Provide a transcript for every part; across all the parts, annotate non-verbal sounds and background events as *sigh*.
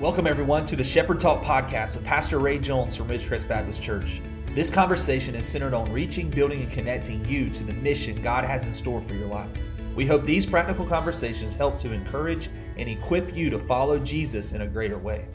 Welcome, everyone, to the Shepherd Talk podcast with Pastor Ray Jones from Ridgecrest Baptist Church. This conversation is centered on reaching, building, and connecting you to the mission God has in store for your life. We hope these practical conversations help to encourage and equip you to follow Jesus in a greater way.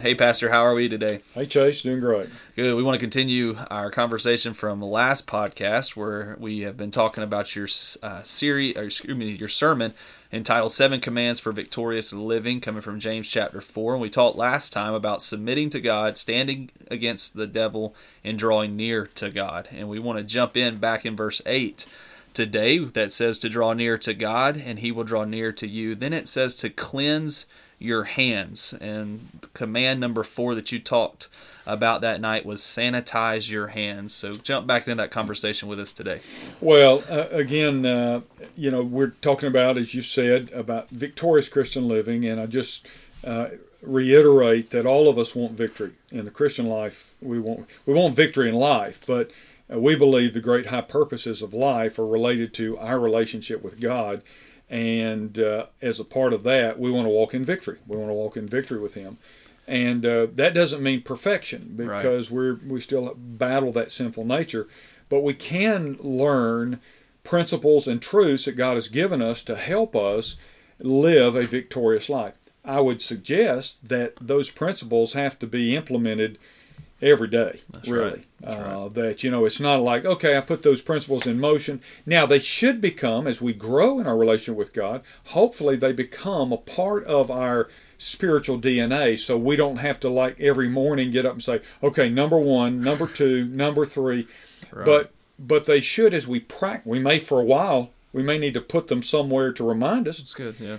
Hey, Pastor, how are we today? Hey, Chase, doing great. Good. We want to continue our conversation from the last podcast where we have been talking about your uh, series, or excuse me, your sermon entitled Seven Commands for Victorious Living, coming from James chapter 4. And we talked last time about submitting to God, standing against the devil, and drawing near to God. And we want to jump in back in verse 8 today that says to draw near to God, and he will draw near to you. Then it says to cleanse your hands. And command number four that you talked about that night was sanitize your hands. So jump back into that conversation with us today. Well, uh, again, uh, you know, we're talking about, as you said, about victorious Christian living, and I just uh, reiterate that all of us want victory in the Christian life. We want we want victory in life, but uh, we believe the great high purposes of life are related to our relationship with God. And uh, as a part of that, we want to walk in victory. We want to walk in victory with Him and uh, that doesn't mean perfection because right. we're we still battle that sinful nature, but we can learn principles and truths that God has given us to help us live a victorious life. I would suggest that those principles have to be implemented every day. That's really, right. uh, right. that you know, it's not like okay, I put those principles in motion. Now they should become, as we grow in our relationship with God, hopefully they become a part of our spiritual DNA. So we don't have to like every morning get up and say, okay, number one, number *laughs* two, number three. Right. But but they should as we practice. We may for a while we may need to put them somewhere to remind us. That's good, yeah.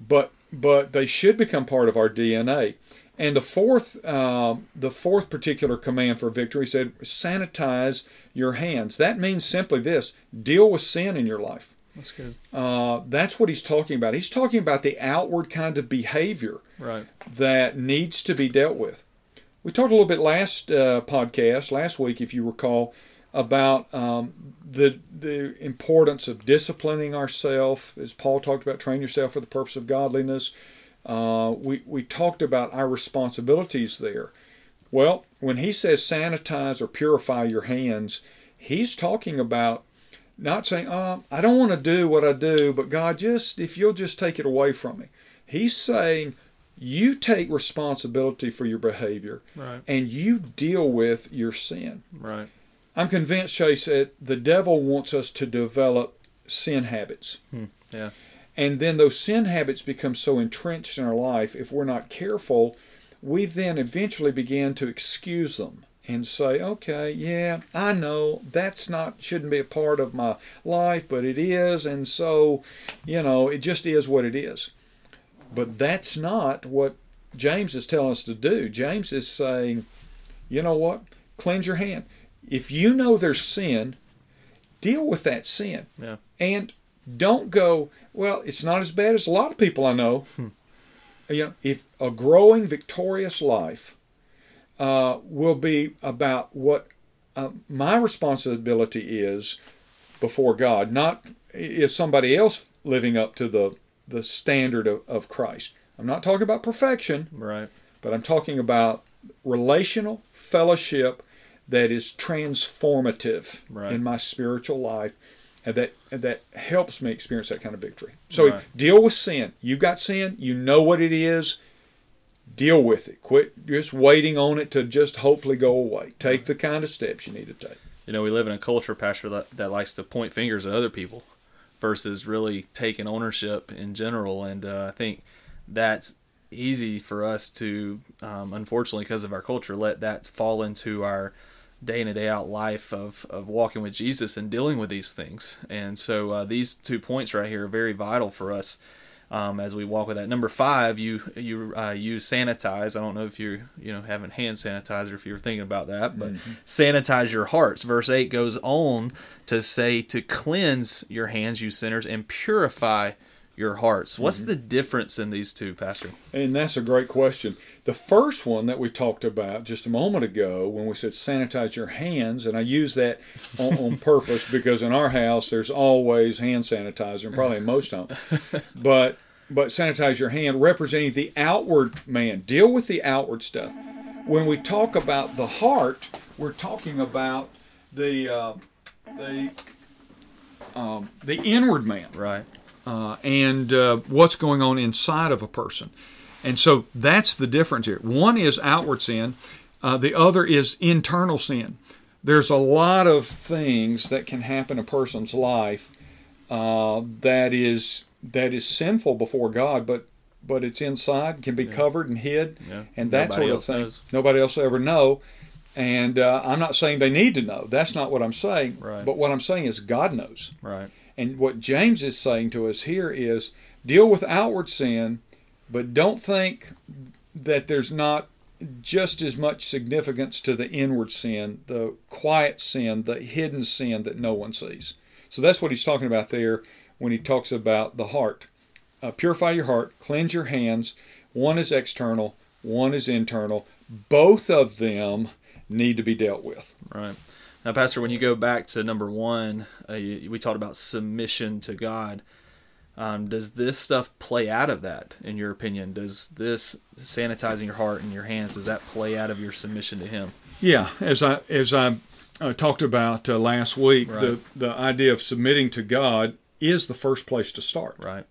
But but they should become part of our DNA. And the fourth, uh, the fourth particular command for victory said, sanitize your hands. That means simply this: deal with sin in your life. That's good. Uh, that's what he's talking about. He's talking about the outward kind of behavior right. that needs to be dealt with. We talked a little bit last uh, podcast, last week, if you recall, about um, the the importance of disciplining ourselves, as Paul talked about, train yourself for the purpose of godliness. Uh, we we talked about our responsibilities there. Well, when he says sanitize or purify your hands, he's talking about not saying, oh, I don't want to do what I do, but God, just if you'll just take it away from me. He's saying, you take responsibility for your behavior right. and you deal with your sin. Right. I'm convinced, Chase, that the devil wants us to develop sin habits. Hmm. Yeah. And then those sin habits become so entrenched in our life, if we're not careful, we then eventually begin to excuse them and say, okay, yeah, I know that's not shouldn't be a part of my life, but it is, and so, you know, it just is what it is. But that's not what James is telling us to do. James is saying, you know what? Cleanse your hand. If you know there's sin, deal with that sin. Yeah. And don't go, well, it's not as bad as a lot of people I know. Hmm. You know, if a growing victorious life uh, will be about what uh, my responsibility is before God, not is somebody else living up to the the standard of, of Christ. I'm not talking about perfection, right? But I'm talking about relational fellowship that is transformative right. in my spiritual life, and that and that helps me experience that kind of victory. So right. deal with sin. You've got sin. You know what it is deal with it. Quit just waiting on it to just hopefully go away. Take the kind of steps you need to take. You know, we live in a culture, Pastor, that, that likes to point fingers at other people versus really taking ownership in general. And uh, I think that's easy for us to, um, unfortunately, because of our culture, let that fall into our day in and day out life of, of walking with Jesus and dealing with these things. And so uh, these two points right here are very vital for us um, as we walk with that. Number five, you you uh, use sanitize. I don't know if you you know having hand sanitizer if you were thinking about that, but mm-hmm. sanitize your hearts. Verse eight goes on to say to cleanse your hands, you sinners, and purify your hearts. What's mm-hmm. the difference in these two, Pastor? And that's a great question. The first one that we talked about just a moment ago when we said sanitize your hands, and I use that on, on *laughs* purpose because in our house there's always hand sanitizer, and probably in most homes. *laughs* But but sanitize your hand, representing the outward man. Deal with the outward stuff. When we talk about the heart, we're talking about the uh, the um, the inward man Right. Uh, and uh, what's going on inside of a person. And so that's the difference here. One is outward sin, uh, the other is internal sin. There's a lot of things that can happen in a person's life uh, that is that is sinful before God, but but it's inside, can be covered and hid, Yeah. and that Nobody sort of thing. knows. Nobody else will ever know. And uh, I'm not saying they need to know. That's not what I'm saying. Right. But what I'm saying is God knows. Right. And what James is saying to us here is deal with outward sin, but don't think that there's not just as much significance to the inward sin, the quiet sin, the hidden sin that no one sees. So that's what he's talking about there when he talks about the heart. Uh, purify your heart, cleanse your hands. One is external, one is internal. Both of them need to be dealt with. Right. Now, Pastor, when you go back to number one, uh, you, we talked about submission to God. Um, does this stuff play out of that, in your opinion? Does this sanitizing your heart and your hands does that play out of your submission to Him? Yeah, as I as I uh, talked about uh, last week, the Right. the idea of submitting to God is the first place to start. Right.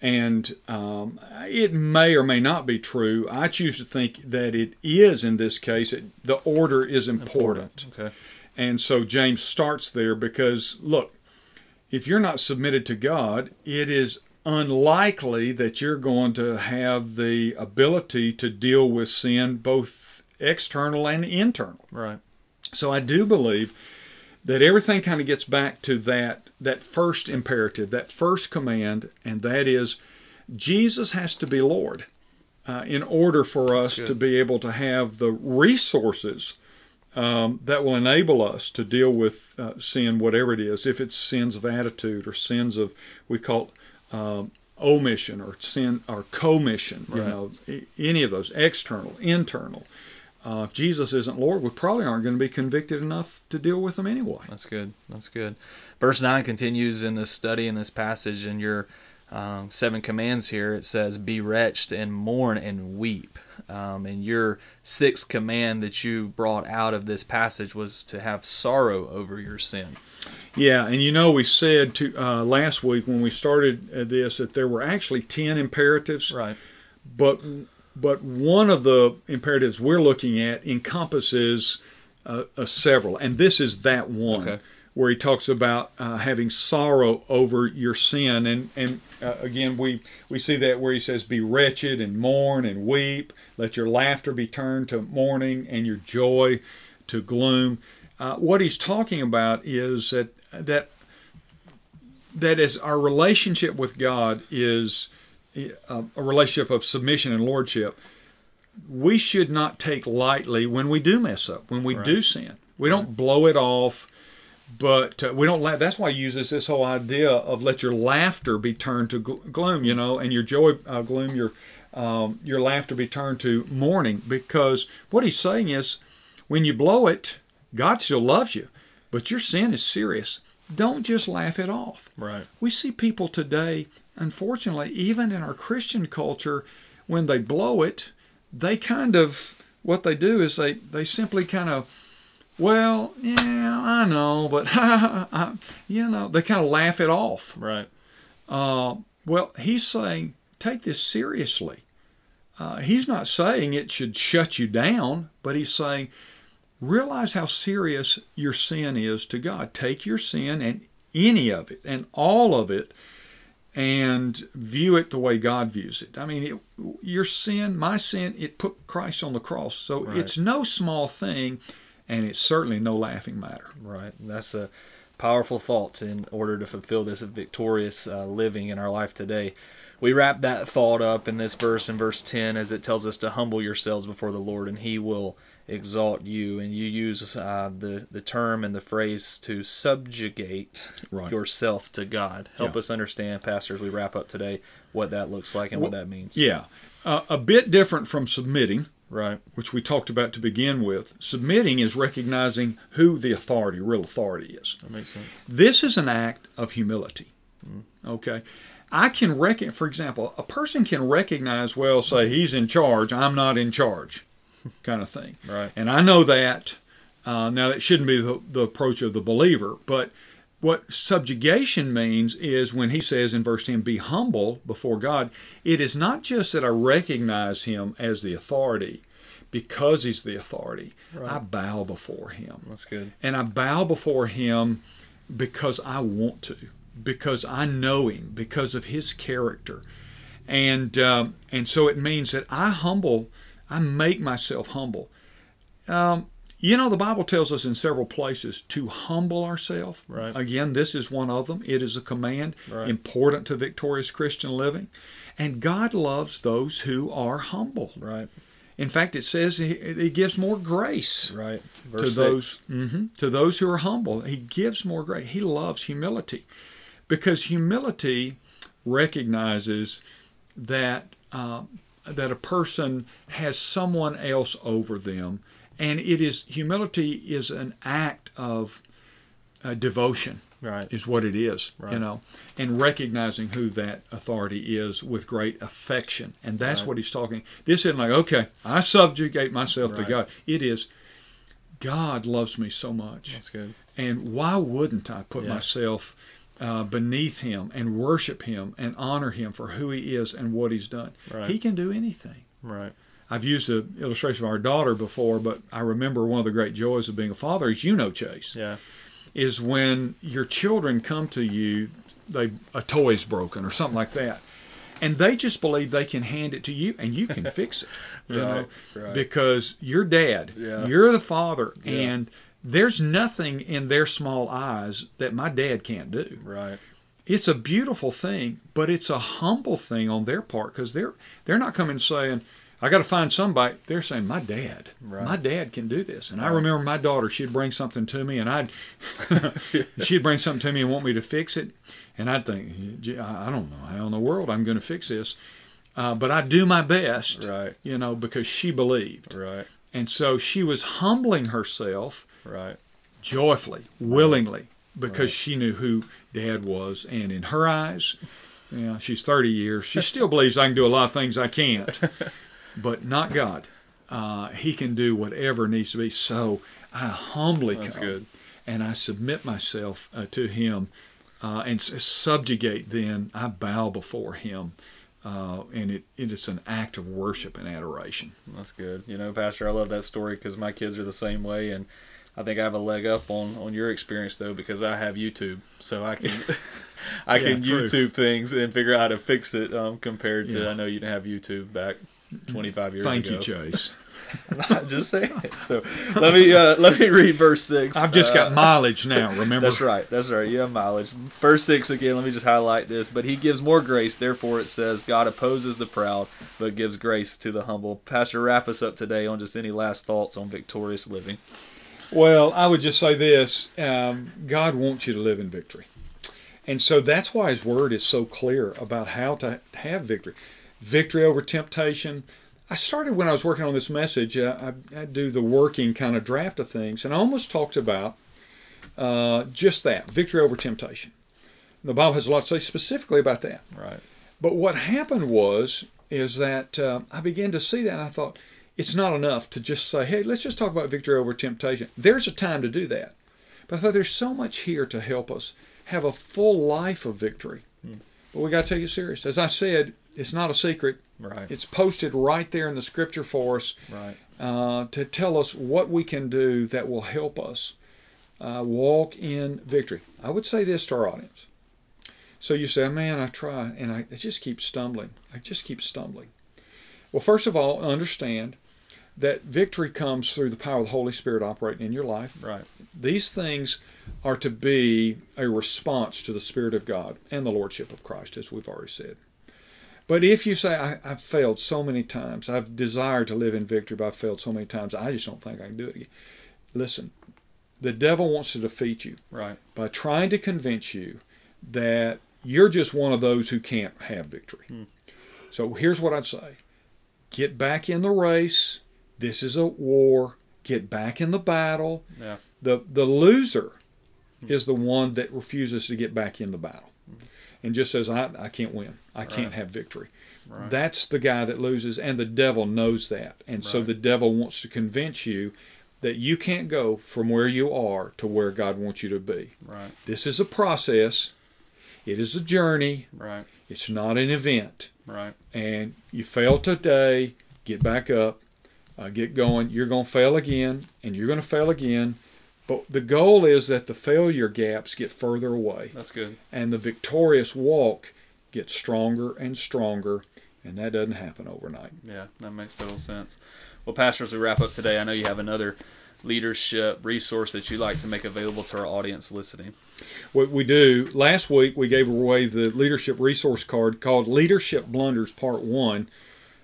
And um, it may or may not be true. I choose to think that it is in this case. It, the order is important. Okay. And so James starts there because, look, if you're not submitted to God, it is unlikely that you're going to have the ability to deal with sin, both external and internal. Right. So I do believe that everything kind of gets back to that that first imperative, that first command, and that is Jesus has to be Lord uh, in order for us to be able to have the resources um, that will enable us to deal with uh, sin, whatever it is. If it's sins of attitude or sins of we call um, omission or sin or commission, you know, any of those external, internal. Uh, if Jesus isn't Lord, we probably aren't going to be convicted enough to deal with them anyway. That's good. That's good. Verse 9 continues in this study, in this passage, in your um, seven commands here. It says, Be wretched and mourn and weep. Um, and your sixth command that you brought out of this passage was to have sorrow over your sin. Yeah, and you know, we said to uh, last week when we started uh, this that there were actually ten imperatives, Right. but but one of the imperatives we're looking at encompasses uh, uh, several, and this is that one Okay. Where he talks about uh, having sorrow over your sin, and and uh, again we we see that where he says, "Be wretched and mourn and weep. Let your laughter be turned to mourning and your joy to gloom." Uh, what he's talking about is that that that as our relationship with God is a, a relationship of submission and lordship, we should not take lightly when we do mess up, when we do sin. We don't blow it off, but uh, we don't. La- that's why he uses this whole idea of let your laughter be turned to gl- gloom, you know, and your joy uh, gloom, your um, your laughter be turned to mourning. Because what he's saying is, when you blow it, God still loves you, but your sin is serious. Don't just laugh it off. Right. We see people today, unfortunately, even in our Christian culture, when they blow it, they kind of what they do is they they simply kind of, well, yeah, I know, but *laughs* I, you know, they kind of laugh it off. Right. Uh, well, he's saying take this seriously. Uh, he's not saying it should shut you down, but he's saying realize how serious your sin is to God. Take your sin and any of it and all of it and view it the way God views it. I mean, it, your sin, my sin, it put Christ on the cross. So Right. it's no small thing and it's certainly no laughing matter. Right. That's a powerful thought in order to fulfill this victorious uh, living in our life today. We wrap that thought up in this verse in verse 10 as it tells us to humble yourselves before the Lord and he will exalt you. And you use uh, the, the term and the phrase to subjugate Right. yourself to God. Help Yeah. us understand, Pastor, as we wrap up today, what that looks like and what that means. Yeah. Uh, a bit different from submitting. Right. which we talked about to begin with, submitting is recognizing who the authority, real authority is. That makes sense. This is an act of humility. Okay. I can reckon, for example, a person can recognize, well, say he's in charge, I'm not in charge, *laughs* kind of thing. Right. And I know that. Uh, now, that shouldn't be the, the approach of the believer, but what subjugation means is when he says in verse 10, be humble before God, it is not just that I recognize him as the authority because he's the authority. Right. I bow before him. That's good. And I bow before him because I want to, because I know him, because of his character. And, um, and so it means that I humble, I make myself humble. Um, you know, the Bible tells us in several places to humble ourselves. Right. Again, this is one of them. It is a command Right. important to victorious Christian living. And God loves those who are humble. Right. In fact, it says He, he gives more grace Right. to Verse those mhm, to those who are humble. He gives more grace. He loves humility because humility recognizes that uh, that a person has someone else over them, and it is humility is an act of uh, devotion Right. is what it is, you know, and recognizing who that authority is with great affection. And that's Right. what he's talking. This isn't like, okay, I subjugate myself to God. It is, God loves me so much. That's good. And why wouldn't I put Yeah. myself uh, beneath him and worship him and honor him for who he is and what he's done? Right. He can do anything. Right. I've used the illustration of our daughter before, but I remember one of the great joys of being a father, is you know, Chase Yeah. is when your children come to you, they a toy's broken or something like that, and they just believe they can hand it to you and you can *laughs* fix it, you know, Right, right. because you're dad, Yeah. you're the father, Yeah. and there's nothing in their small eyes that my dad can't do. Right. It's a beautiful thing, but it's a humble thing on their part because they're they're not coming saying. I got to find somebody. They're saying, "My dad, Right. my dad can do this." And I remember my daughter. She'd bring something to me, and I'd *laughs* she'd bring something to me and want me to fix it, and I'd think, "Gee, I I don't know how in the world I'm going to fix this, uh, but I do my best, Right. you know, because she believed, Right. and so she was humbling herself Right. joyfully, willingly, because Right. she knew who Dad was, and in her eyes, you know, she's 30 years. She still believes I can do a lot of things I can't, *laughs* but not God. Uh, he can do whatever needs to be. So I humbly That's come good. and I submit myself uh, to Him uh, and subjugate. Then I bow before Him, uh, and it, it is an act of worship and adoration. That's good. You know, Pastor, I love that story because my kids are the same way, and I think I have a leg up on on your experience though because I have YouTube, so I can *laughs* I Yeah, can true. YouTube things and figure out how to fix it. Um, compared to Yeah. I know you didn't have YouTube back twenty five years Thank ago. you, Chase. *laughs* Just saying. So let me uh, let me read verse six. I've just Uh, got mileage now. Remember? That's right. That's right. You have mileage. Verse 6 again, let me just highlight this. But he gives more grace. Therefore, it says, God opposes the proud, but gives grace to the humble. Pastor, wrap us up today on just any last thoughts on victorious living. Well, I would just say this um, God wants you to live in victory. And so that's why His Word is so clear about how to have victory. Victory over temptation. I started when I was working on this message, uh, I, I do the working kind of draft of things, and I almost talked about uh, just that victory over temptation. The Bible has a lot to say specifically about that. Right. But what happened was is that uh, I began to see that and I thought it's not enough to just say, "Hey, let's just talk about victory over temptation." There's a time to do that, but I thought there's so much here to help us have a full life of victory. But we got to take it serious. As I said, it's not a secret. Right. It's posted right there in the Scripture for us right. uh, to tell us what we can do that will help us uh, walk in victory. I would say this to our audience. So you say, man, I try, and I, I just keep stumbling. I just keep stumbling. Well, first of all, understand that victory comes through the power of the Holy Spirit operating in your life. Right. These things are to be a response to the Spirit of God and the Lordship of Christ, as we've already said. But if you say, I, I've failed so many times, I've desired to live in victory, but I've failed so many times, I just don't think I can do it again. Listen, the devil wants to defeat you Right. by trying to convince you that you're just one of those who can't have victory. Hmm. So here's what I'd say get back in the race. This is a war. Get back in the battle. Yeah. The, the loser hmm. is the one that refuses to get back in the battle. And just says, I, I can't win. I can't have victory. Right. That's the guy that loses, and the devil knows that. And so the devil wants to convince you that you can't go from where you are to where God wants you to be. Right. This is a process, it is a journey, Right. it's not an event. Right. And you fail today, get back up, uh, get going. You're going to fail again, and you're going to fail again. But the goal is that the failure gaps get further away That's good. and the victorious walk gets stronger and stronger, and that doesn't happen overnight. Yeah, that makes total sense. Well, Pastor, as we wrap up today, I know you have another leadership resource that you'd like to make available to our audience listening. What we do last week, we gave away the leadership resource card called Leadership Blunders Part One,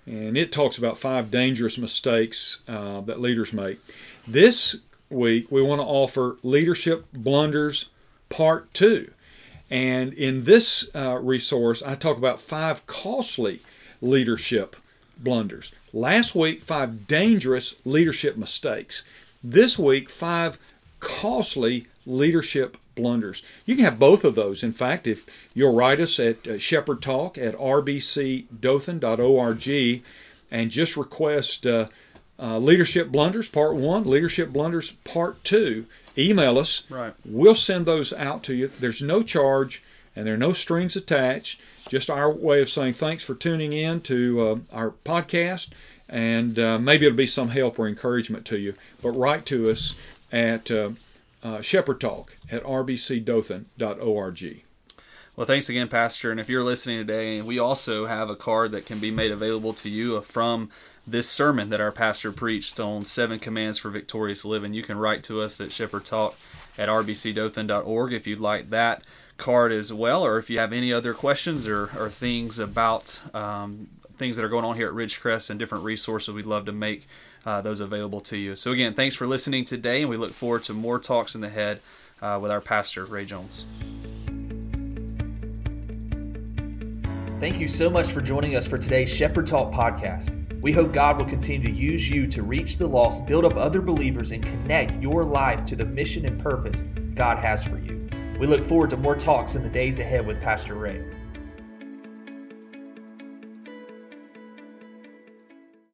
and it talks about five dangerous mistakes uh, that leaders make. This week, we want to offer Leadership Blunders Part Two, and in this uh, resource, I talk about five costly leadership blunders. Last week, five dangerous leadership mistakes. This week, five costly leadership blunders. You can have both of those. In fact, if you'll write us at uh, Shepherd Talk at rbcdothan.org and just request uh, uh, Leadership Blunders Part 1, Leadership Blunders Part 2, email us. Right. We'll send those out to you. There's no charge and there are no strings attached. Just our way of saying thanks for tuning in to uh, our podcast, and uh, maybe it'll be some help or encouragement to you. But write to us at uh, uh, Shepherd Talk at rbcdothan.org. Well, thanks again, Pastor. And if you're listening today, we also have a card that can be made available to you from this sermon that our pastor preached on seven commands for victorious living. You can write to us at Shepherd Talk at rbcdothan.org if you'd like that card as well, or if you have any other questions or, or things about um, things that are going on here at Ridgecrest and different resources, we'd love to make uh, those available to you. So, again, thanks for listening today, and we look forward to more talks in the head uh, with our pastor, Ray Jones. Thank you so much for joining us for today's Shepherd Talk podcast. We hope God will continue to use you to reach the lost, build up other believers, and connect your life to the mission and purpose God has for you. We look forward to more talks in the days ahead with Pastor Ray.